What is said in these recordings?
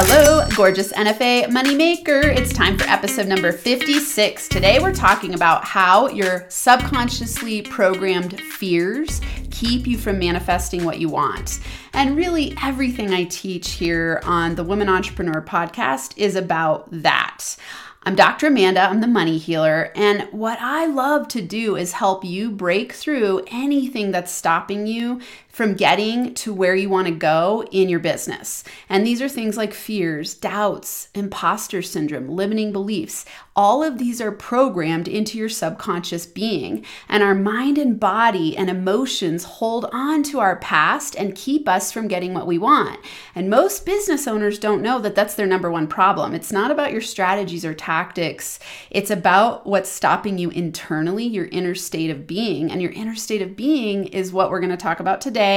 Hello, gorgeous NFA moneymaker. It's time for episode number 56. Today we're talking about how your subconsciously programmed fears keep you from manifesting what you want. And really, everything I teach here on the Women Entrepreneur podcast is about that. I'm Dr. Amanda, I'm the money healer, and what I love to do is help you break through anything that's stopping you from getting to where you want to go in your business. And these are things like fears, doubts, imposter syndrome, limiting beliefs. All of these are programmed into your subconscious being. And our mind and body and emotions hold on to our past and keep us from getting what we want. And most business owners don't know that that's their number one problem. It's not about your strategies or tactics, it's about what's stopping you internally, your inner state of being. And your inner state of being is what we're going to talk about today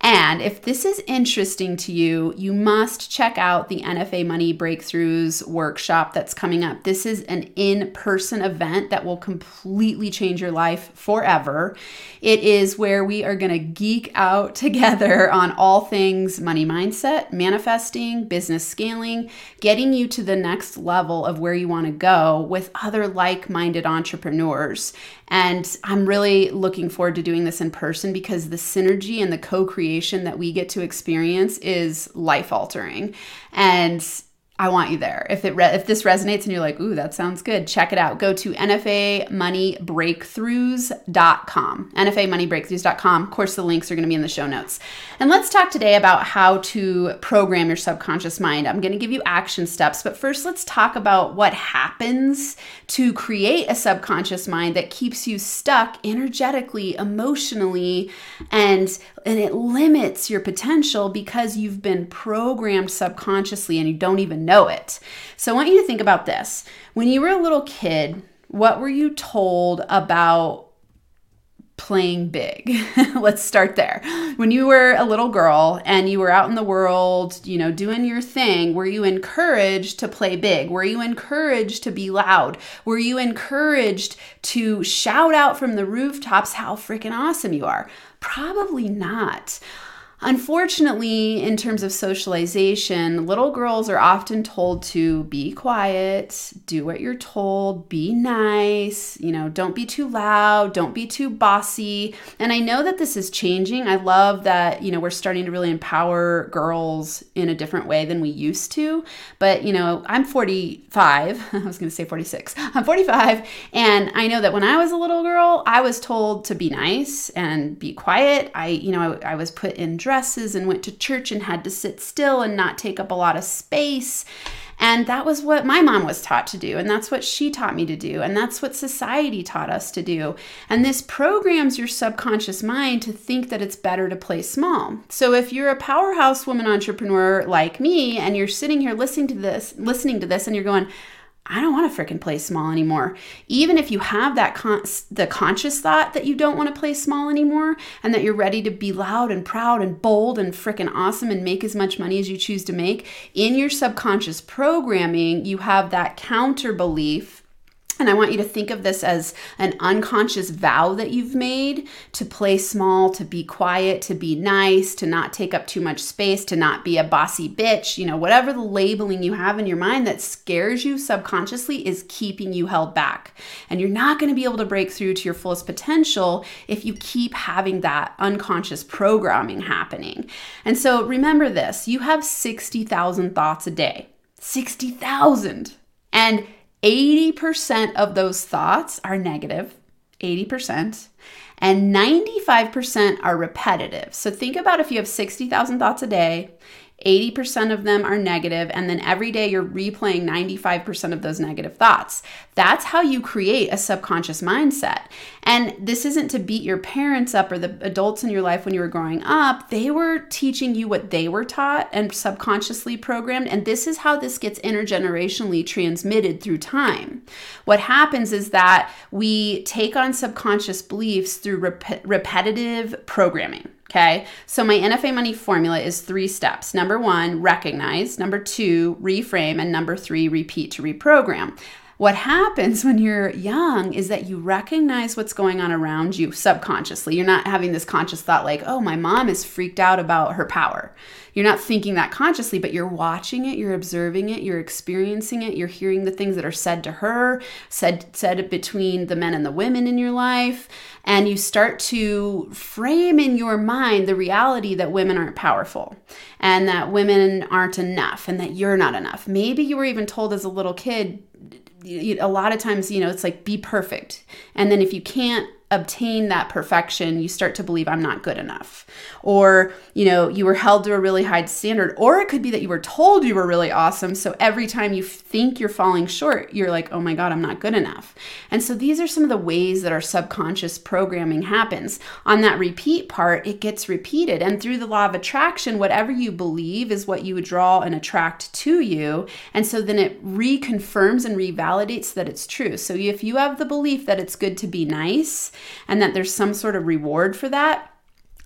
And if this is interesting to you, you must check out the NFA Money Breakthroughs workshop that's coming up. This is an in person event that will completely change your life forever. It is where we are going to geek out together on all things money mindset, manifesting, business scaling, getting you to the next level of where you want to go with other like minded entrepreneurs. And I'm really looking forward to doing this in person because the synergy and the co creation that we get to experience is life altering. And I want you there. If it re- if this resonates and you're like, "Ooh, that sounds good." Check it out. Go to nfamoneybreakthroughs.com. nfamoneybreakthroughs.com. Of course, the links are going to be in the show notes. And let's talk today about how to program your subconscious mind. I'm going to give you action steps, but first let's talk about what happens to create a subconscious mind that keeps you stuck energetically, emotionally, and and it limits your potential because you've been programmed subconsciously and you don't even know it. So I want you to think about this. When you were a little kid, what were you told about playing big. Let's start there. When you were a little girl and you were out in the world, you know, doing your thing, were you encouraged to play big? Were you encouraged to be loud? Were you encouraged to shout out from the rooftops how freaking awesome you are? Probably not. Unfortunately, in terms of socialization, little girls are often told to be quiet, do what you're told, be nice, you know, don't be too loud, don't be too bossy. And I know that this is changing. I love that, you know, we're starting to really empower girls in a different way than we used to. But, you know, I'm 45. I was going to say 46. I'm 45. And I know that when I was a little girl, I was told to be nice and be quiet. I, you know, I, I was put in dresses and went to church and had to sit still and not take up a lot of space. And that was what my mom was taught to do. And that's what she taught me to do. And that's what society taught us to do. And this programs your subconscious mind to think that it's better to play small. So if you're a powerhouse woman entrepreneur like me and you're sitting here listening to this, listening to this, and you're going, I don't want to freaking play small anymore. Even if you have that con- the conscious thought that you don't want to play small anymore and that you're ready to be loud and proud and bold and freaking awesome and make as much money as you choose to make, in your subconscious programming, you have that counter belief and I want you to think of this as an unconscious vow that you've made to play small, to be quiet, to be nice, to not take up too much space, to not be a bossy bitch. You know, whatever the labeling you have in your mind that scares you subconsciously is keeping you held back. And you're not going to be able to break through to your fullest potential if you keep having that unconscious programming happening. And so remember this you have 60,000 thoughts a day. 60,000. And 80% of those thoughts are negative, 80%, and 95% are repetitive. So think about if you have 60,000 thoughts a day 80% of them are negative, and then every day you're replaying 95% of those negative thoughts. That's how you create a subconscious mindset. And this isn't to beat your parents up or the adults in your life when you were growing up. They were teaching you what they were taught and subconsciously programmed. And this is how this gets intergenerationally transmitted through time. What happens is that we take on subconscious beliefs through rep- repetitive programming. Okay, so my NFA money formula is three steps. Number one, recognize. Number two, reframe. And number three, repeat to reprogram. What happens when you're young is that you recognize what's going on around you subconsciously. You're not having this conscious thought like, oh, my mom is freaked out about her power. You're not thinking that consciously, but you're watching it, you're observing it, you're experiencing it, you're hearing the things that are said to her, said said between the men and the women in your life, and you start to frame in your mind the reality that women aren't powerful and that women aren't enough and that you're not enough. Maybe you were even told as a little kid a lot of times, you know, it's like be perfect. And then if you can't obtain that perfection, you start to believe I'm not good enough. Or, you know, you were held to a really high standard. Or it could be that you were told you were really awesome. So every time you think you're falling short, you're like, oh my God, I'm not good enough. And so these are some of the ways that our subconscious programming happens. On that repeat part, it gets repeated. And through the law of attraction, whatever you believe is what you would draw and attract to you. And so then it reconfirms and revalidates that it's true. So if you have the belief that it's good to be nice, and that there's some sort of reward for that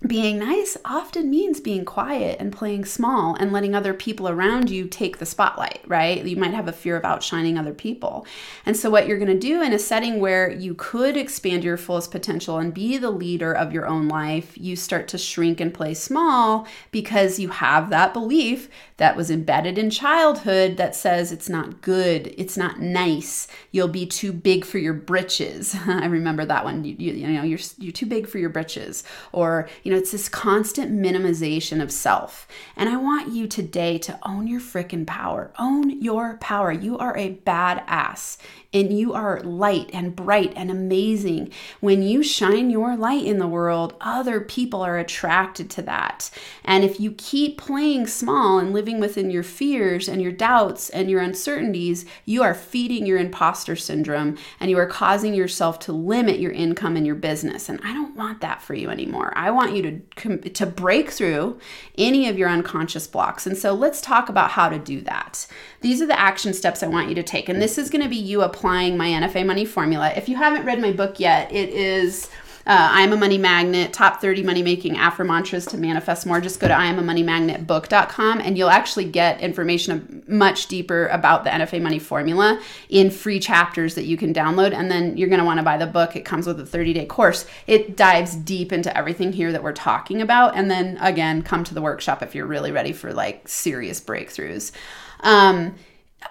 being nice often means being quiet and playing small and letting other people around you take the spotlight, right? You might have a fear of outshining other people. And so, what you're going to do in a setting where you could expand your fullest potential and be the leader of your own life, you start to shrink and play small because you have that belief that was embedded in childhood that says it's not good, it's not nice, you'll be too big for your britches. I remember that one. You, you, you know, you're, you're too big for your britches. Or, you it's this constant minimization of self. And I want you today to own your freaking power. Own your power. You are a badass and you are light and bright and amazing. When you shine your light in the world, other people are attracted to that. And if you keep playing small and living within your fears and your doubts and your uncertainties, you are feeding your imposter syndrome and you are causing yourself to limit your income and your business. And I don't want that for you anymore. I want to to break through any of your unconscious blocks. And so let's talk about how to do that. These are the action steps I want you to take. And this is going to be you applying my NFA money formula. If you haven't read my book yet, it is uh, I am a money magnet, top 30 money making affirmantras to manifest more. Just go to iamamoneymagnetbook.com and you'll actually get information much deeper about the NFA money formula in free chapters that you can download. And then you're going to want to buy the book. It comes with a 30 day course. It dives deep into everything here that we're talking about. And then again, come to the workshop if you're really ready for like serious breakthroughs. Um,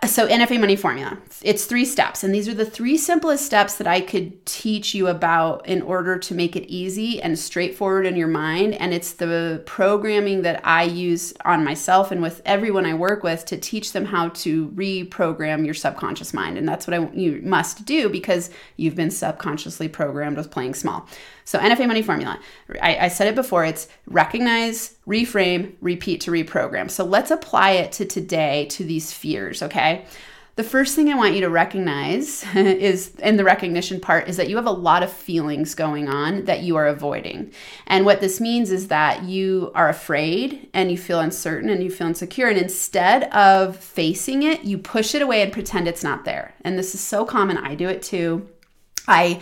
so NFA money formula. It's three steps and these are the three simplest steps that I could teach you about in order to make it easy and straightforward in your mind and it's the programming that I use on myself and with everyone I work with to teach them how to reprogram your subconscious mind and that's what I you must do because you've been subconsciously programmed with playing small. So, NFA money formula, I, I, said it before, it's recognize, reframe, repeat to reprogram. So, let's apply it to today to these fears, okay? The first thing I want you to recognize is, in the recognition part, is that you have a lot of feelings going on that you are avoiding. And what this means is that you are afraid and you feel uncertain and you feel insecure. And instead of facing it, you push it away and pretend it's not there. And this is so common. I do it too. I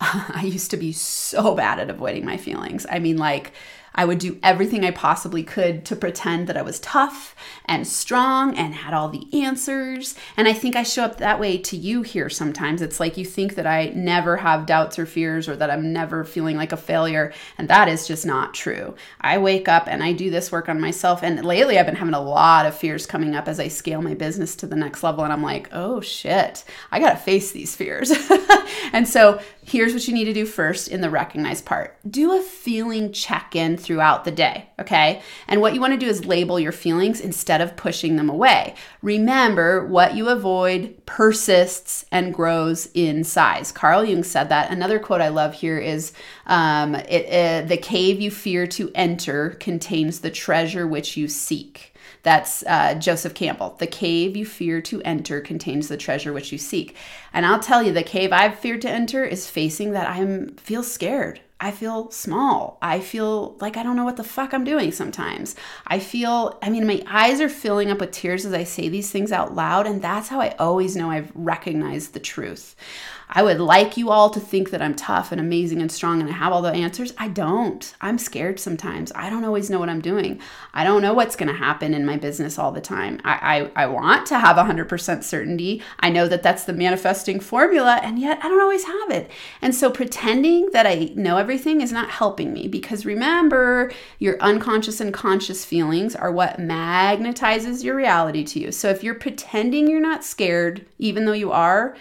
I used to be so bad at avoiding my feelings. I mean, like, I would do everything I possibly could to pretend that I was tough and strong and had all the answers. And I think I show up that way to you here sometimes. It's like you think that I never have doubts or fears or that I'm never feeling like a failure. And that is just not true. I wake up and I do this work on myself. And lately I've been having a lot of fears coming up as I scale my business to the next level. And I'm like, oh shit, I got to face these fears. and so here's what you need to do first in the recognize part do a feeling check in throughout the day, okay? And what you want to do is label your feelings instead of pushing them away. Remember, what you avoid persists and grows in size. Carl Jung said that. Another quote I love here is um, it, uh, The cave you fear to enter contains the treasure which you seek. That's uh, Joseph Campbell. The cave you fear to enter contains the treasure which you seek. And I'll tell you, the cave I've feared to enter is facing that I am feel scared. I feel small. I feel like I don't know what the fuck I'm doing sometimes. I feel, I mean, my eyes are filling up with tears as I say these things out loud, and that's how I always know I've recognized the truth. I would like you all to think that I'm tough and amazing and strong and I have all the answers. I don't. I'm scared sometimes. I don't always know what I'm doing. I don't know what's going to happen in my business all the time. I, I, I want to have 100% certainty. I know that that's the manifesting formula, and yet I don't always have it. And so pretending that I know everything is not helping me because remember, your unconscious and conscious feelings are what magnetizes your reality to you. So if you're pretending you're not scared, even though you are,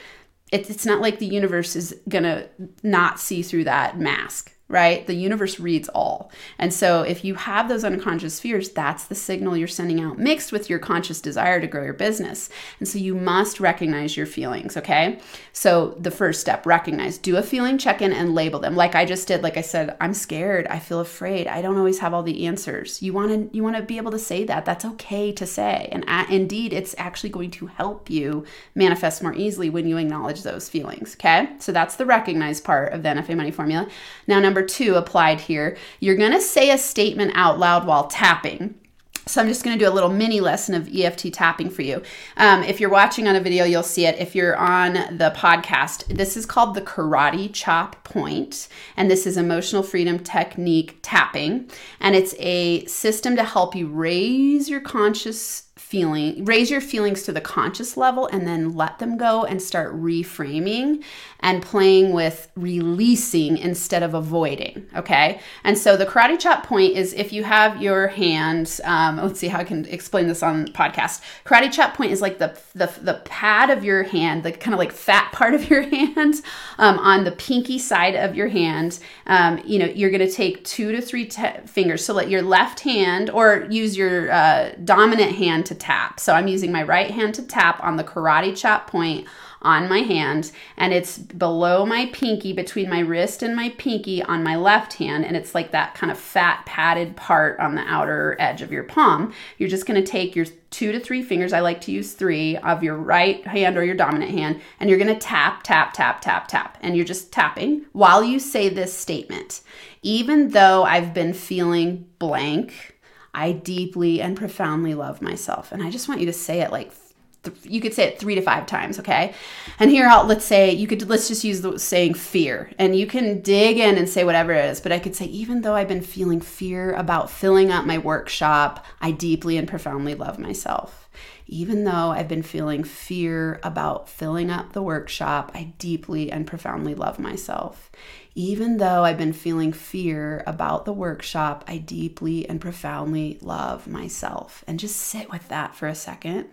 it's not like the universe is gonna not see through that mask right? The universe reads all. And so if you have those unconscious fears, that's the signal you're sending out mixed with your conscious desire to grow your business. And so you must recognize your feelings, okay? So the first step, recognize, do a feeling check-in and label them. Like I just did, like I said, I'm scared, I feel afraid. I don't always have all the answers. You want to you want to be able to say that. That's okay to say. And indeed, it's actually going to help you manifest more easily when you acknowledge those feelings, okay? So that's the recognize part of the NFA money formula. Now number number two applied here. You're going to say a statement out loud while tapping. So I'm just going to do a little mini lesson of EFT tapping for you. Um, if you're watching on a video, you'll see it. If you're on the podcast, this is called the Karate Chop Point, and this is emotional freedom technique tapping, and it's a system to help you raise your conscious feeling, raise your feelings to the conscious level and then let them go and start reframing and playing with releasing instead of avoiding. Okay. And so the karate chop point is if you have your hand, um, let's see how I can explain this on podcast. Karate chop point is like the, the, the pad of your hand, the kind of like fat part of your hand um, on the pinky side of your hand. Um, you know, you're going to take two to three te- fingers. So let your left hand or use your uh, dominant hand to tap. So I'm using my right hand to tap on the karate chop point on my hand and it's below my pinky between my wrist and my pinky on my left hand and it's like that kind of fat padded part on the outer edge of your palm. You're just going to take your two to three fingers i like to use three of your right hand or your dominant hand and you're going to tap tap tap tap tap. And you're just tapping while you say this statement. Even though i've been feeling blank I deeply and profoundly love myself. And I just want you to say it like you could say it three to five times okay? And here i'll let's say you could let's just use the saying fear. And you can dig in and say whatever it is but i could say even though i've been feeling fear about filling up my workshop i deeply and profoundly love myself. Even though i've been feeling fear about filling up the workshop i deeply and profoundly love myself even though I've been feeling fear about the workshop, I deeply and profoundly love myself. And just sit with that for a second.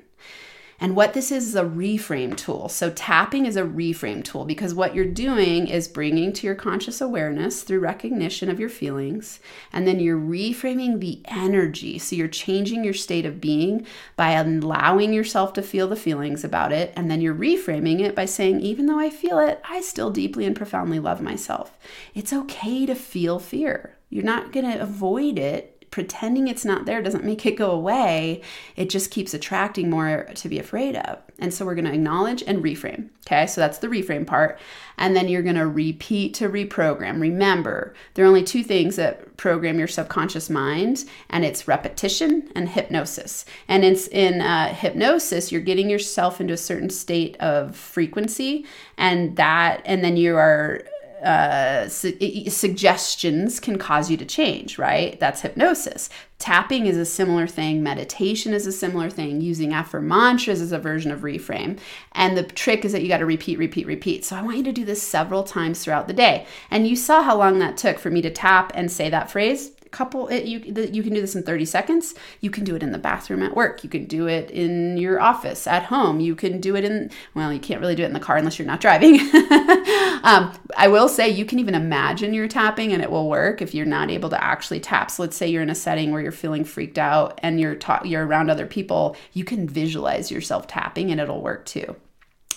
And what this is is a reframe tool. So, tapping is a reframe tool because what you're doing is bringing to your conscious awareness through recognition of your feelings, and then you're reframing the energy. So, you're changing your state of being by allowing yourself to feel the feelings about it, and then you're reframing it by saying, even though I feel it, I still deeply and profoundly love myself. It's okay to feel fear. You're not going to avoid it pretending it's not there doesn't make it go away. It just keeps attracting more to be afraid of. And so we're going to acknowledge and reframe. Okay, so that's the reframe part. And then you're going to repeat to reprogram. Remember, there are only two things that program your subconscious mind, and it's repetition and hypnosis. And it's in uh, hypnosis, you're getting yourself into a certain state of frequency, and that, and then you are uh, su- suggestions can cause you to change, right? That's hypnosis. Tapping is a similar thing. Meditation is a similar thing. Using affirmantras is a version of reframe. And the trick is that you got to repeat, repeat, repeat. So I want you to do this several times throughout the day. And you saw how long that took for me to tap and say that phrase couple it you you can do this in 30 seconds. You can do it in the bathroom at work. You can do it in your office at home. You can do it in well you can't really do it in the car unless you're not driving. Um, i will say you can even imagine you're tapping and it will work if you're not able to actually tap. So let's say you're in a setting where you're feeling freaked out and you're ta- you're around other people you can visualize yourself tapping and it'll work too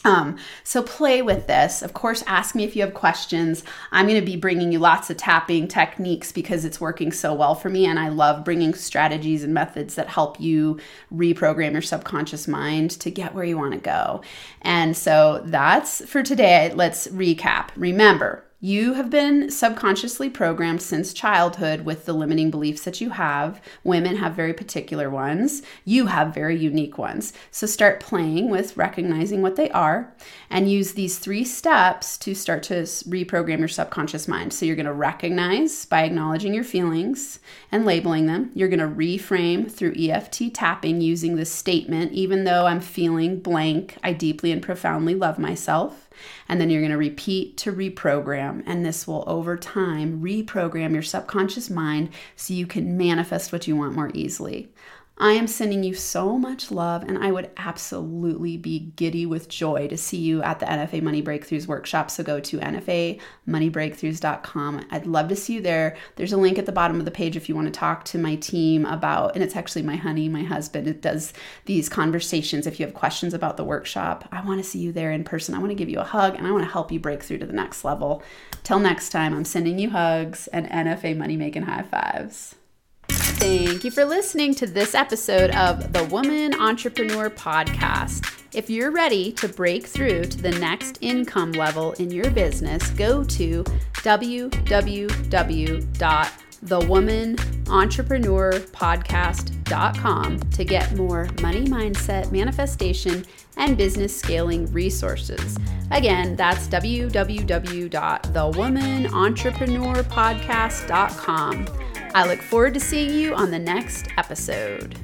um, so play with this. Of course, ask me if you have questions. I'm going to be bringing you lots of tapping techniques because it's working so well for me. And I love bringing strategies and methods that help you reprogram your subconscious mind to get where you want to go. And so that's for today. Let's recap. Remember, you have been subconsciously programmed since childhood with the limiting beliefs that you have. Women have very particular ones. You have very unique ones. So start playing with recognizing what they are and use these three steps to start to reprogram your subconscious mind. So you're going to recognize by acknowledging your feelings and labeling them. You're going to reframe through EFT tapping using the statement, even though I'm feeling blank, I deeply and profoundly love myself. And then you're going to repeat to reprogram. And this will, over time, reprogram your subconscious mind so you can manifest what you want more easily. I am sending you so much love, and I would absolutely be giddy with joy to see you at the NFA Money Breakthroughs workshop. So go to NFAMoneyBreakthroughs.com. I'd love to see you there. There's a link at the bottom of the page if you want to talk to my team about, and it's actually my honey, my husband. It does these conversations. If you have questions about the workshop, I want to see you there in person. I want to give you a hug and I want to help you break through to the next level. Till next time, I'm sending you hugs and NFA money making high fives. Thank you for listening to this episode of the Woman Entrepreneur Podcast. If you're ready to break through to the next income level in your business, go to www.thewomanentrepreneurpodcast.com to get more money mindset, manifestation, and business scaling resources. Again, that's www.thewomanentrepreneurpodcast.com. I look forward to seeing you on the next episode.